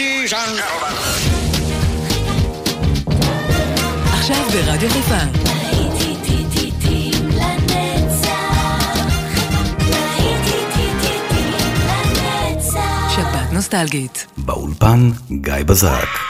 ladies and gentlemen. עכשיו ברדיו חיפה. נוסטלגית. באולפן גיא בזרק.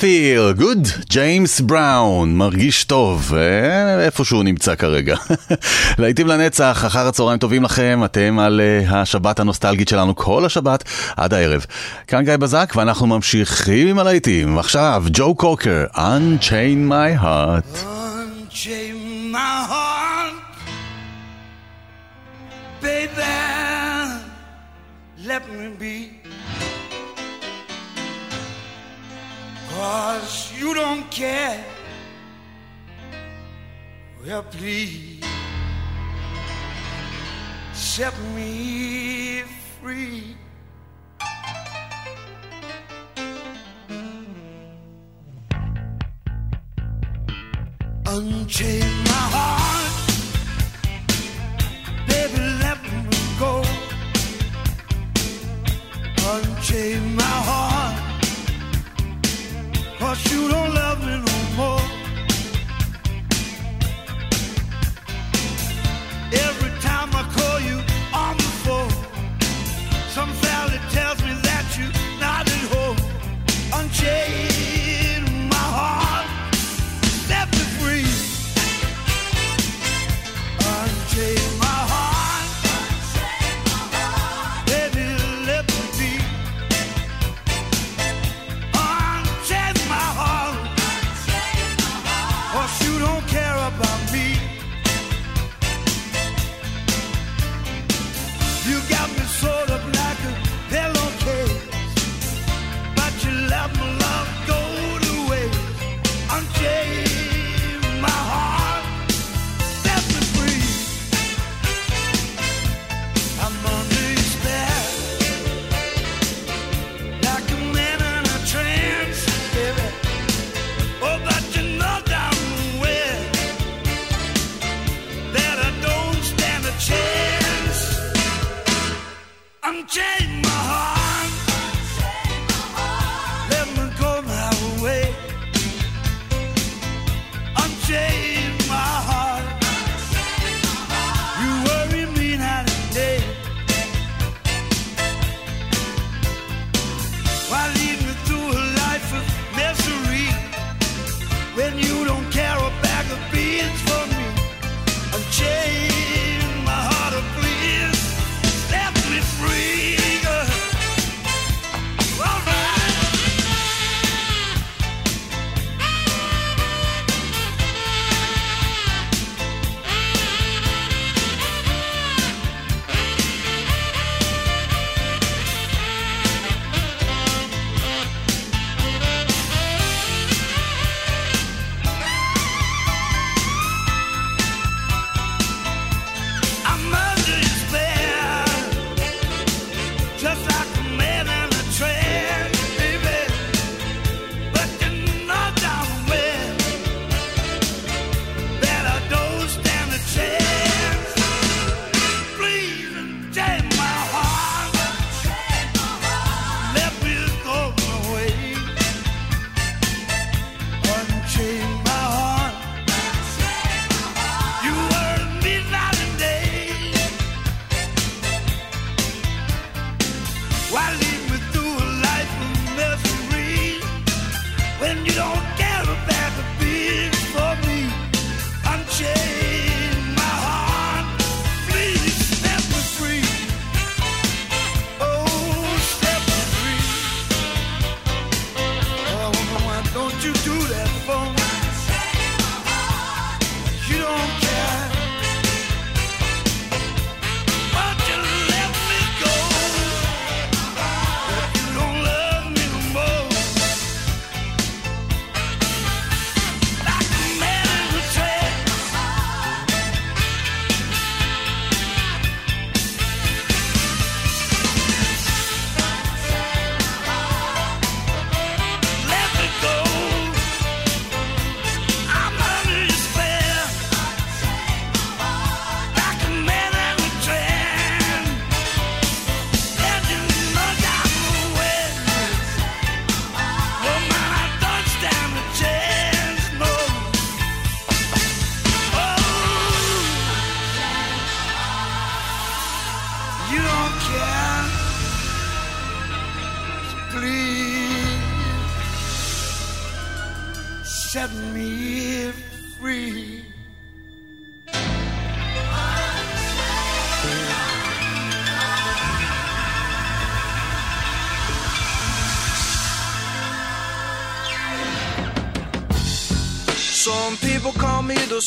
Feel good, ג'יימס בראון, מרגיש טוב, אה, איפה שהוא נמצא כרגע. להיטים לנצח, אחר הצהריים טובים לכם, אתם על אה, השבת הנוסטלגית שלנו כל השבת עד הערב. כאן גיא בזק ואנחנו ממשיכים עם הלהיטים. עכשיו, ג'ו קוקר, Unchain My Heart. Unchain my heart, baby, let me be. Cause you don't care. Well, please set me free. Unchain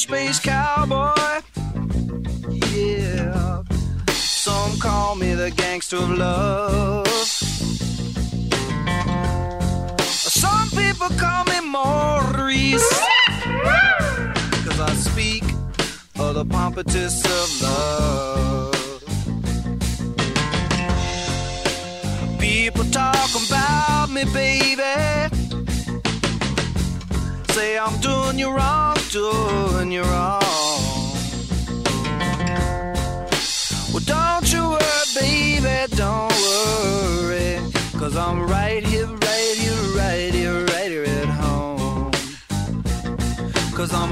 space cow.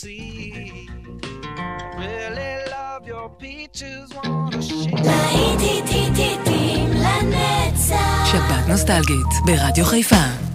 see. Really love your peaches, wanna shake. להיט היט היט היטים לנצח. שבת נוסטלגית ברדיו חיפה.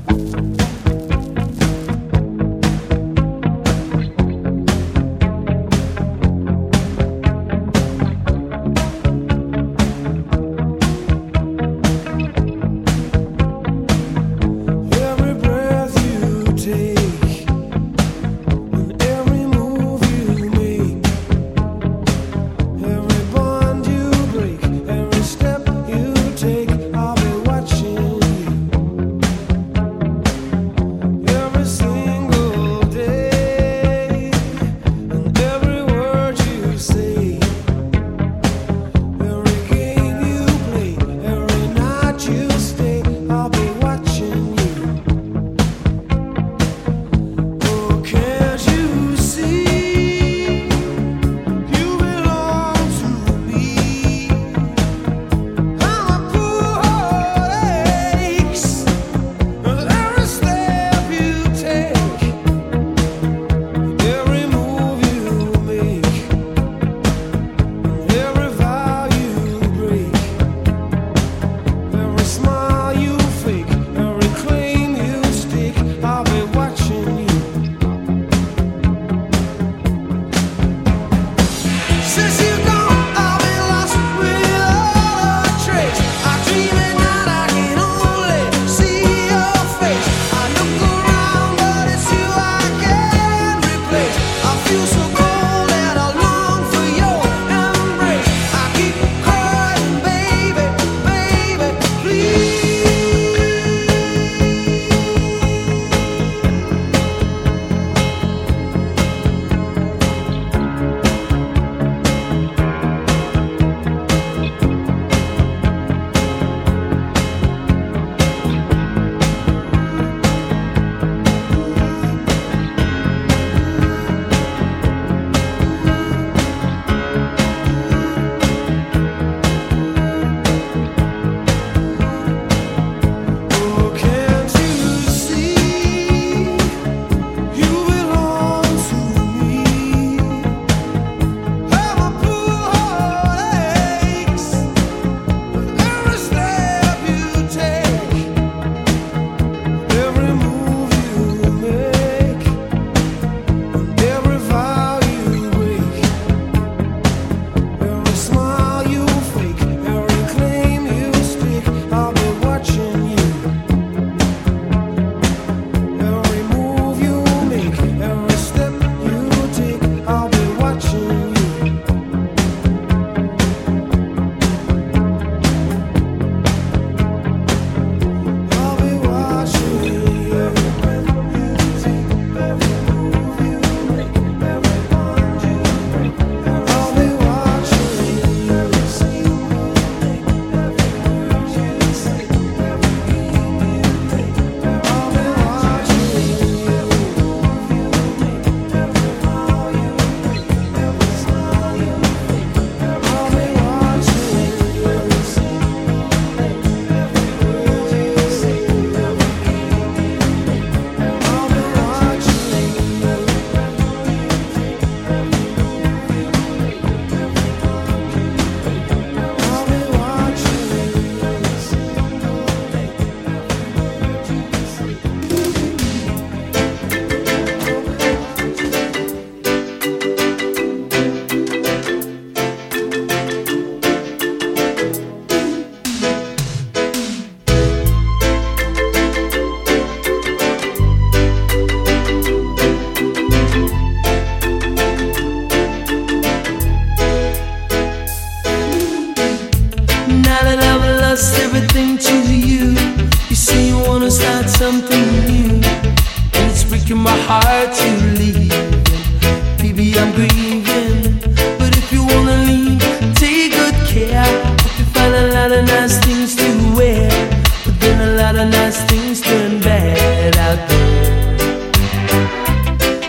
out there.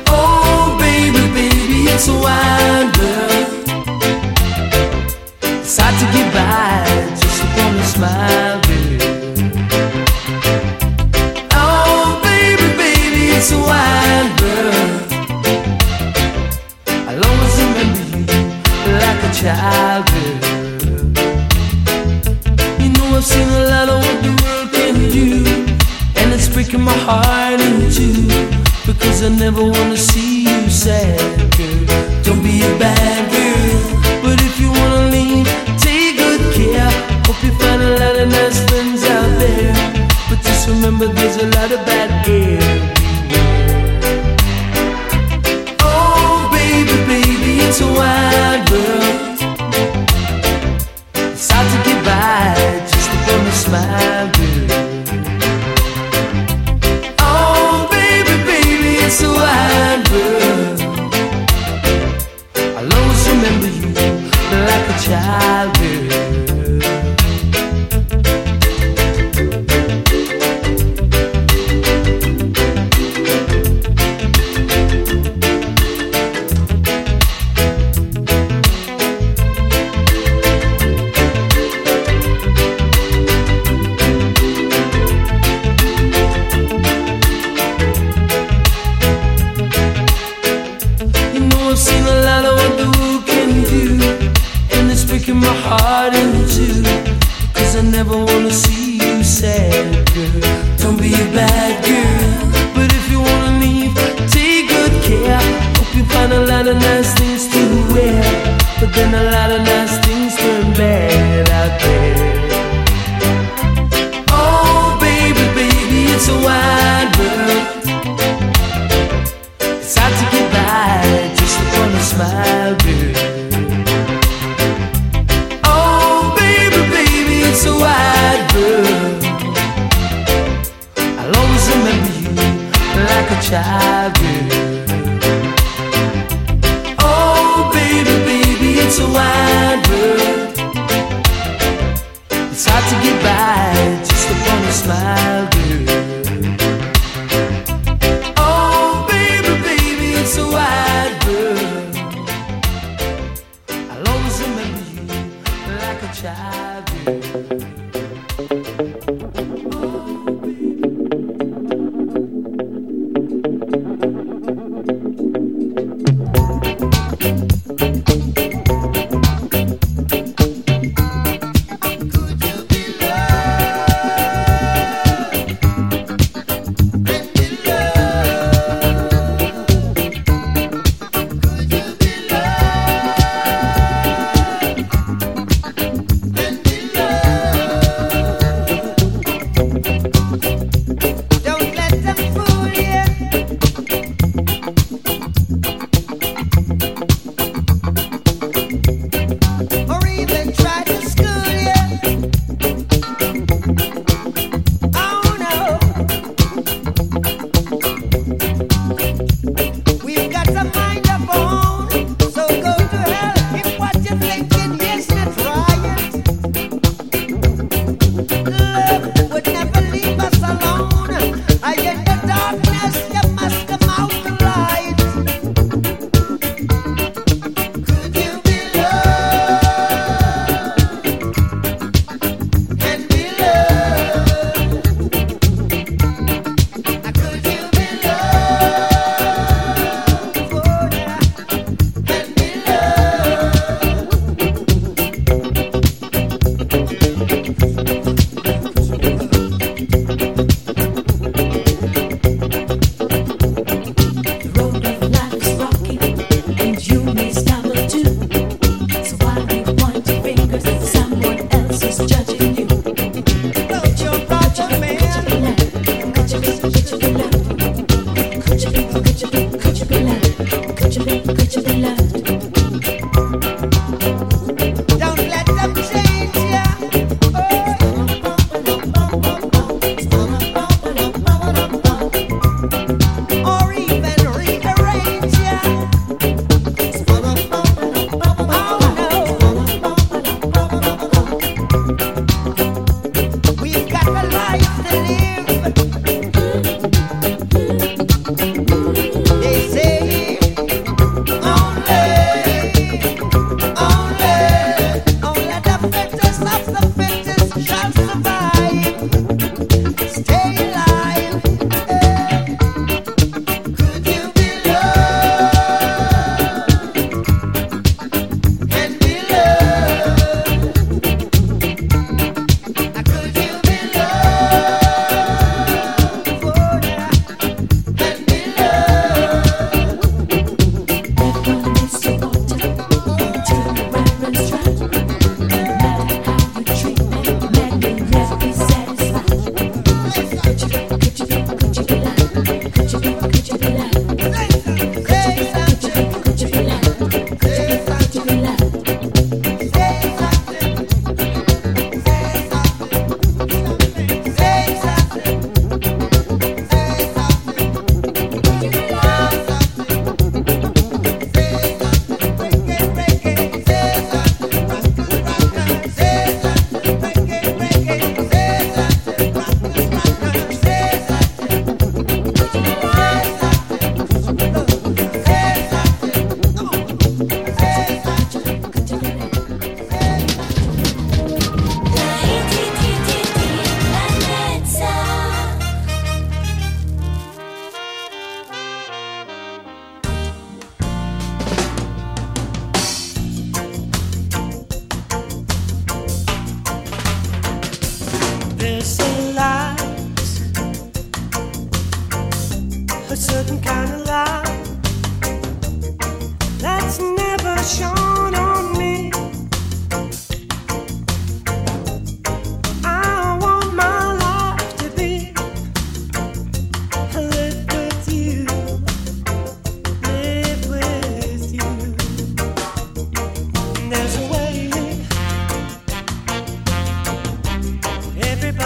Oh, baby, baby, it's a wild world. It's hard to get by just upon a smile, baby. Oh, baby, baby, it's a world. I'll always remember you like a child, girl. You know I've seen in two. Because I never wanna see you sad, girl. Don't be a bad girl, but if you wanna leave, take good care. Hope you find a lot of nice friends out there, but just remember there's a lot of bad lot of nice things to wear But then a lot of nice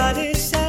Everybody says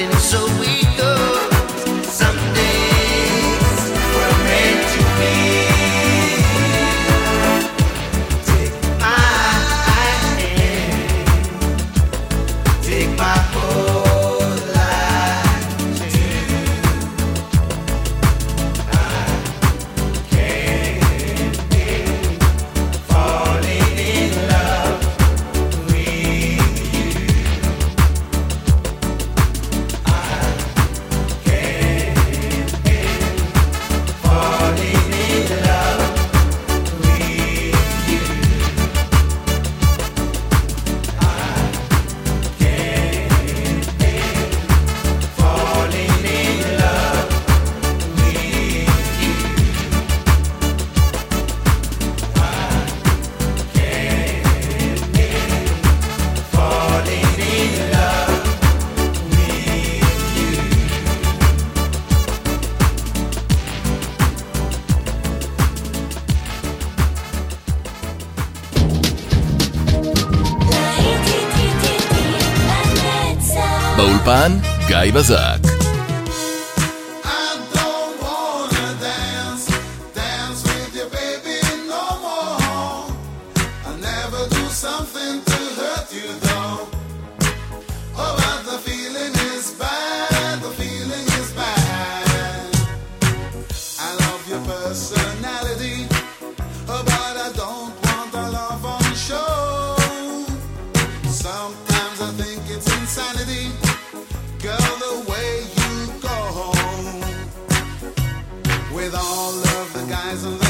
something so גיא בזק. with all of the guys and the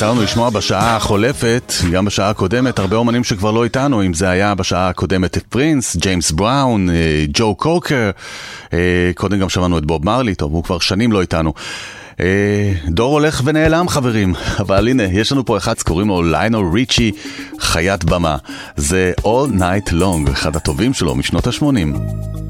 יצא לנו לשמוע בשעה החולפת, גם בשעה הקודמת, הרבה אומנים שכבר לא איתנו, אם זה היה בשעה הקודמת את פרינס, ג'יימס בראון, אה, ג'ו קוקר, אה, קודם גם שמענו את בוב מרלי, טוב, הוא כבר שנים לא איתנו. אה, דור הולך ונעלם חברים, אבל הנה, יש לנו פה אחד, קוראים לו ליינור ריצ'י, חיית במה. זה All Night Long, אחד הטובים שלו משנות ה-80.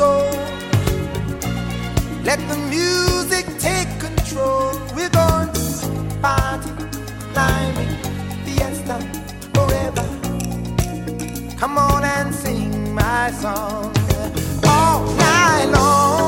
soul. Let the music take control. We're going to party, climbing, fiesta, forever. Come on and sing my song all night long.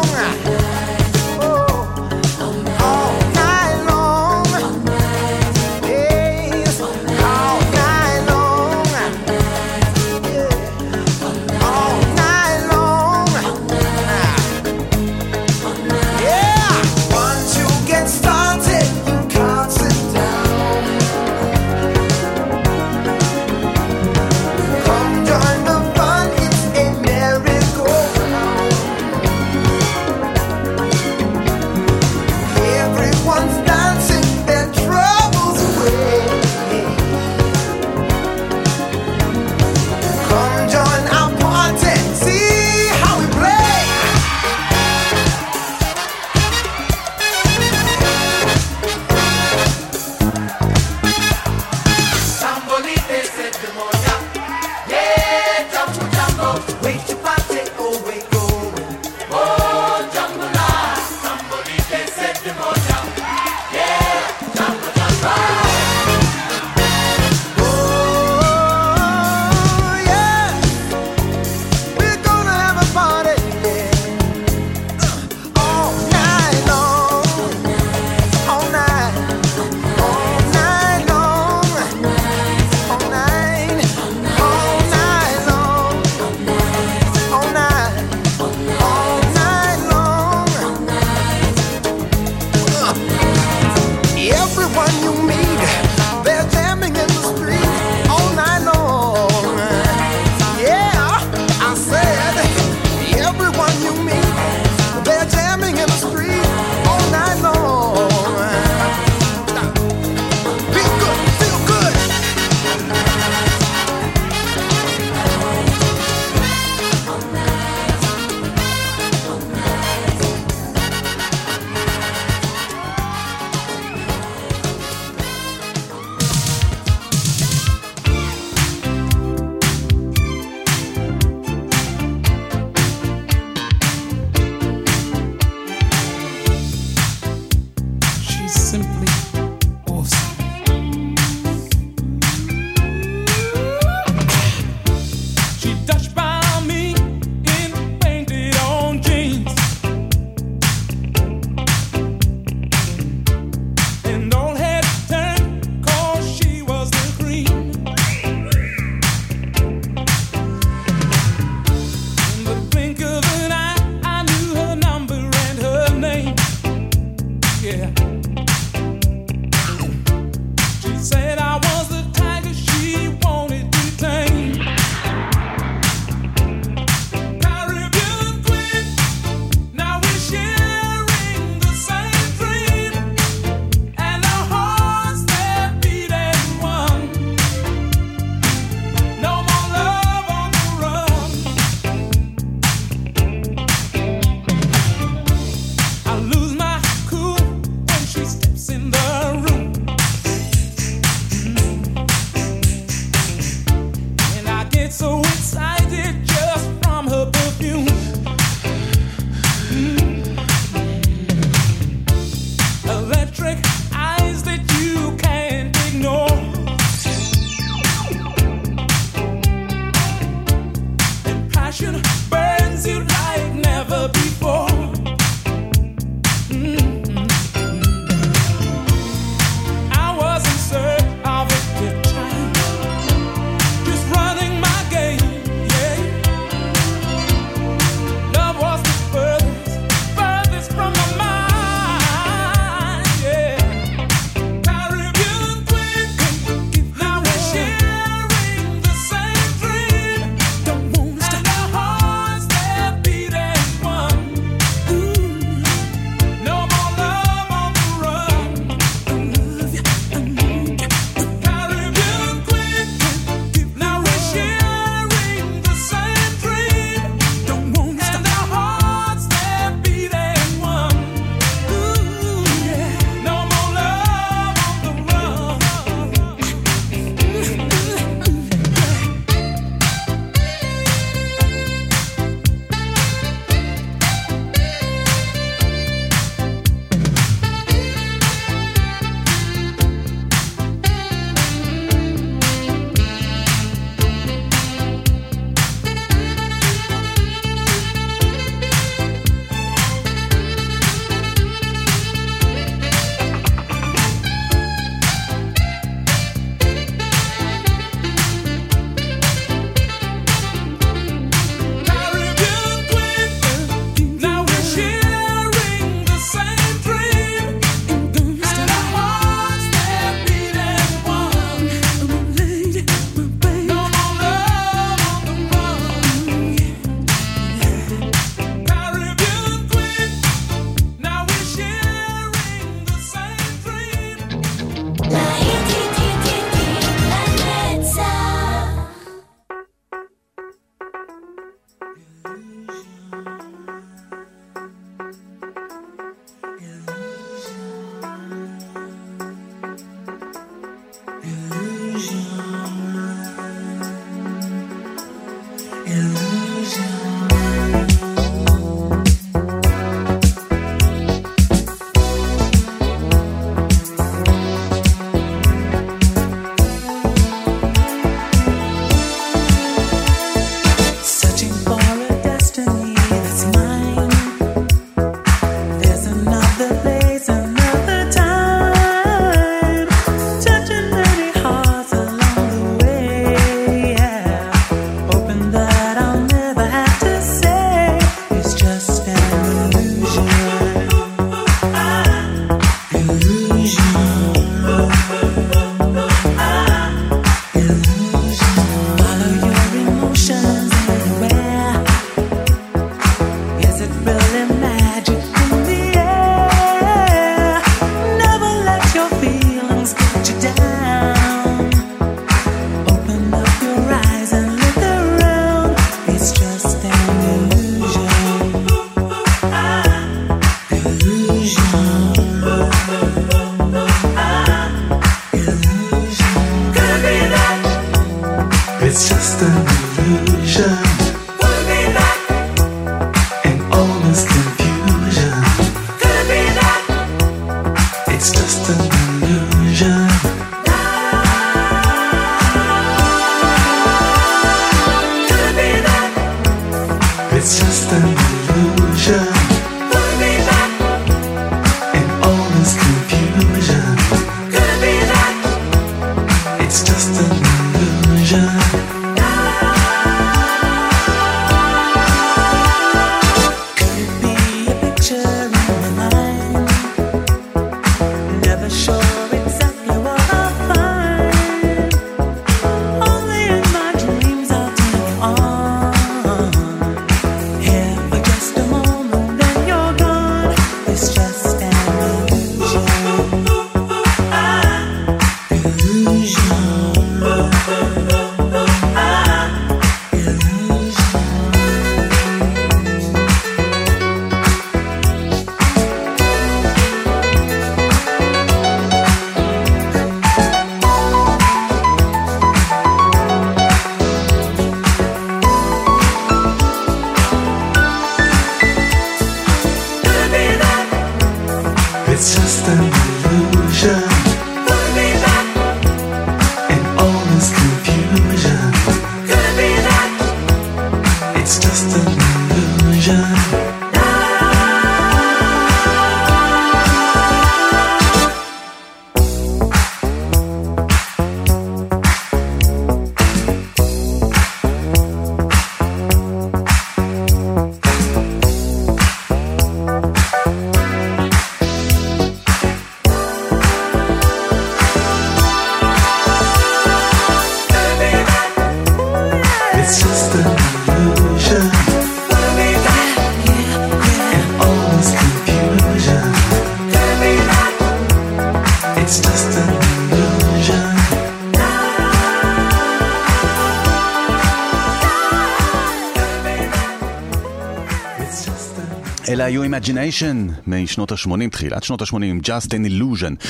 אלה היו אימג'יניישן משנות ה-80, תחילת שנות ה-80, Just an Illusion.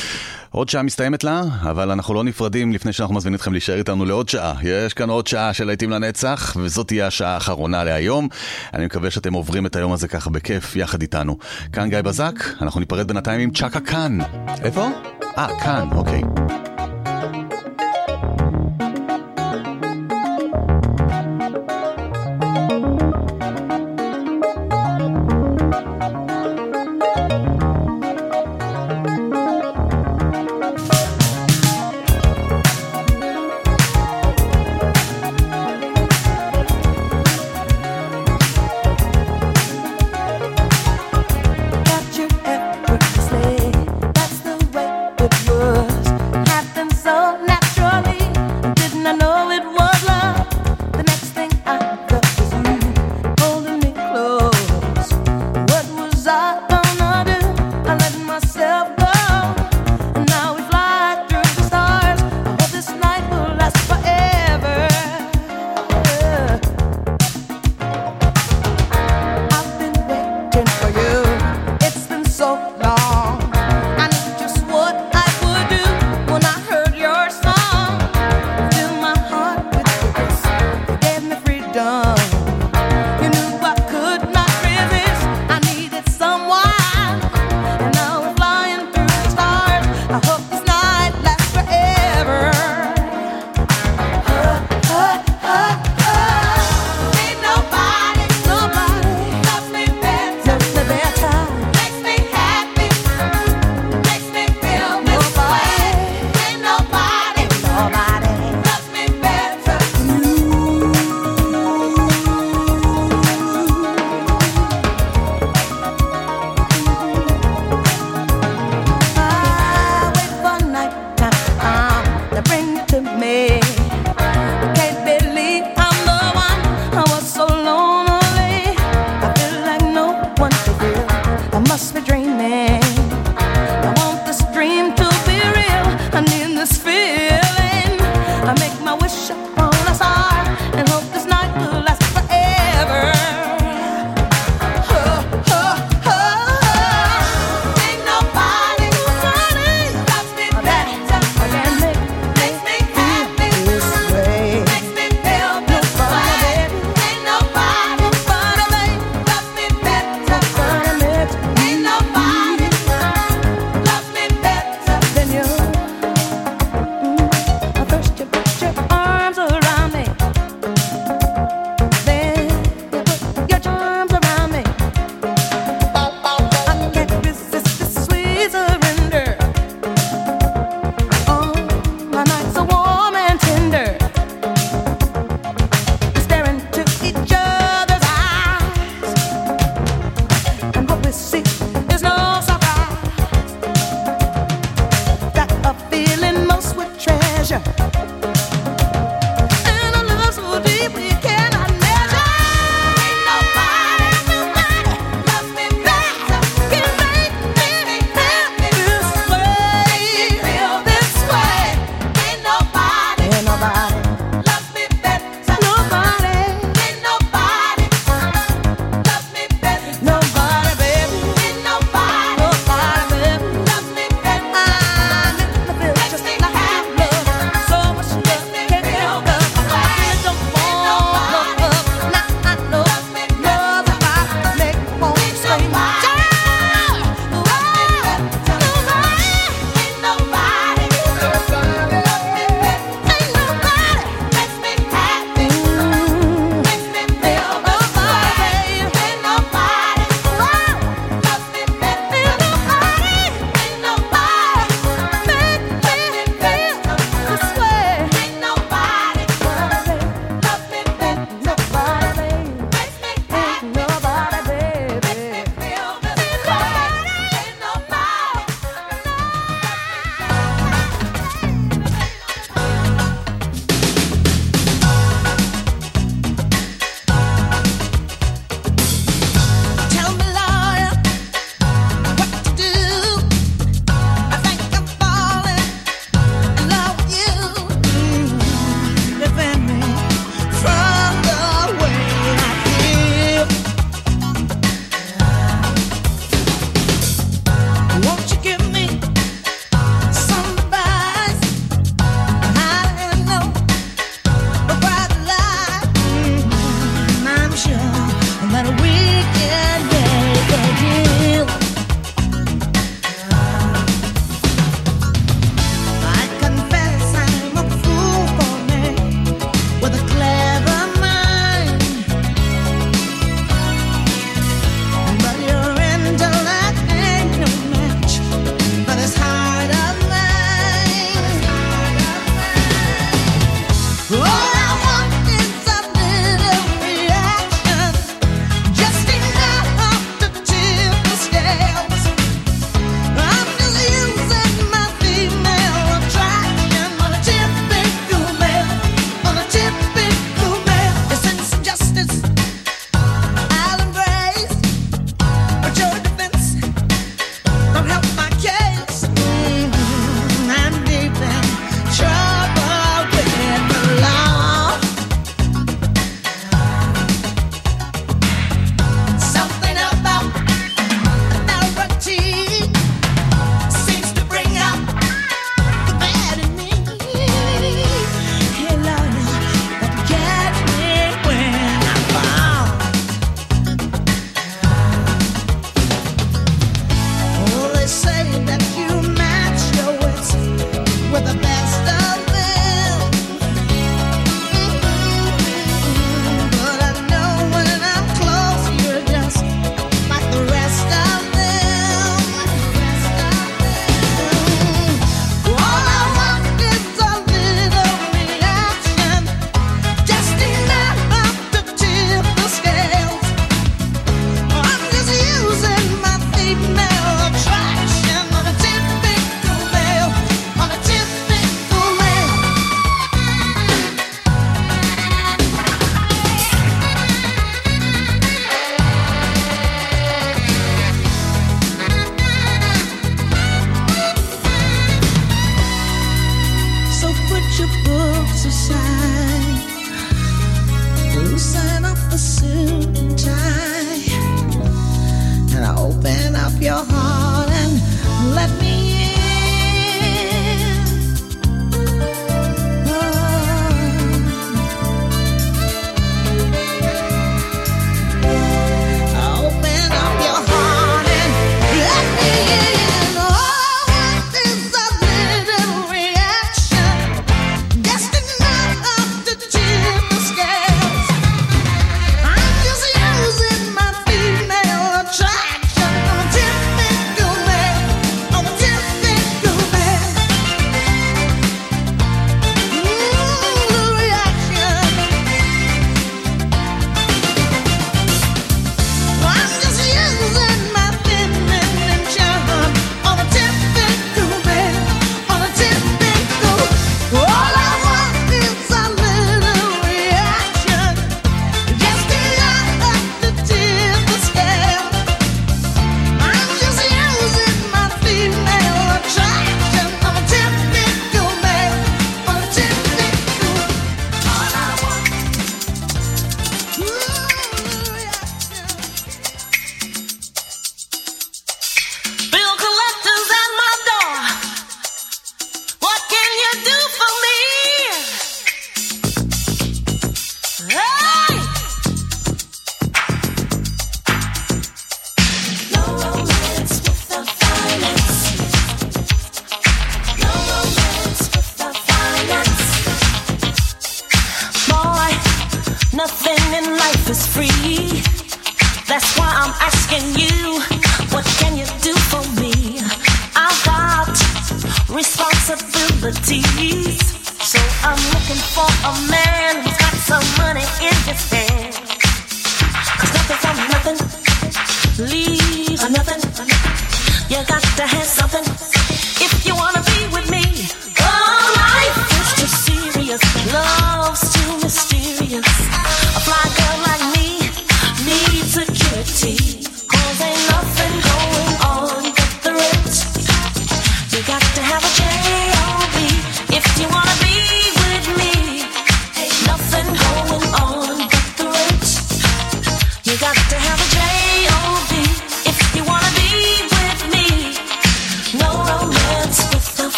עוד שעה מסתיימת לה, אבל אנחנו לא נפרדים לפני שאנחנו מזמינים אתכם להישאר איתנו לעוד שעה. יש כאן עוד שעה של להיטים לנצח, וזאת תהיה השעה האחרונה להיום. אני מקווה שאתם עוברים את היום הזה ככה בכיף יחד איתנו. כאן גיא בזק, אנחנו ניפרד בינתיים עם צ'אקה כאן. איפה? אה, כאן, אוקיי. Okay.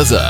Bazar.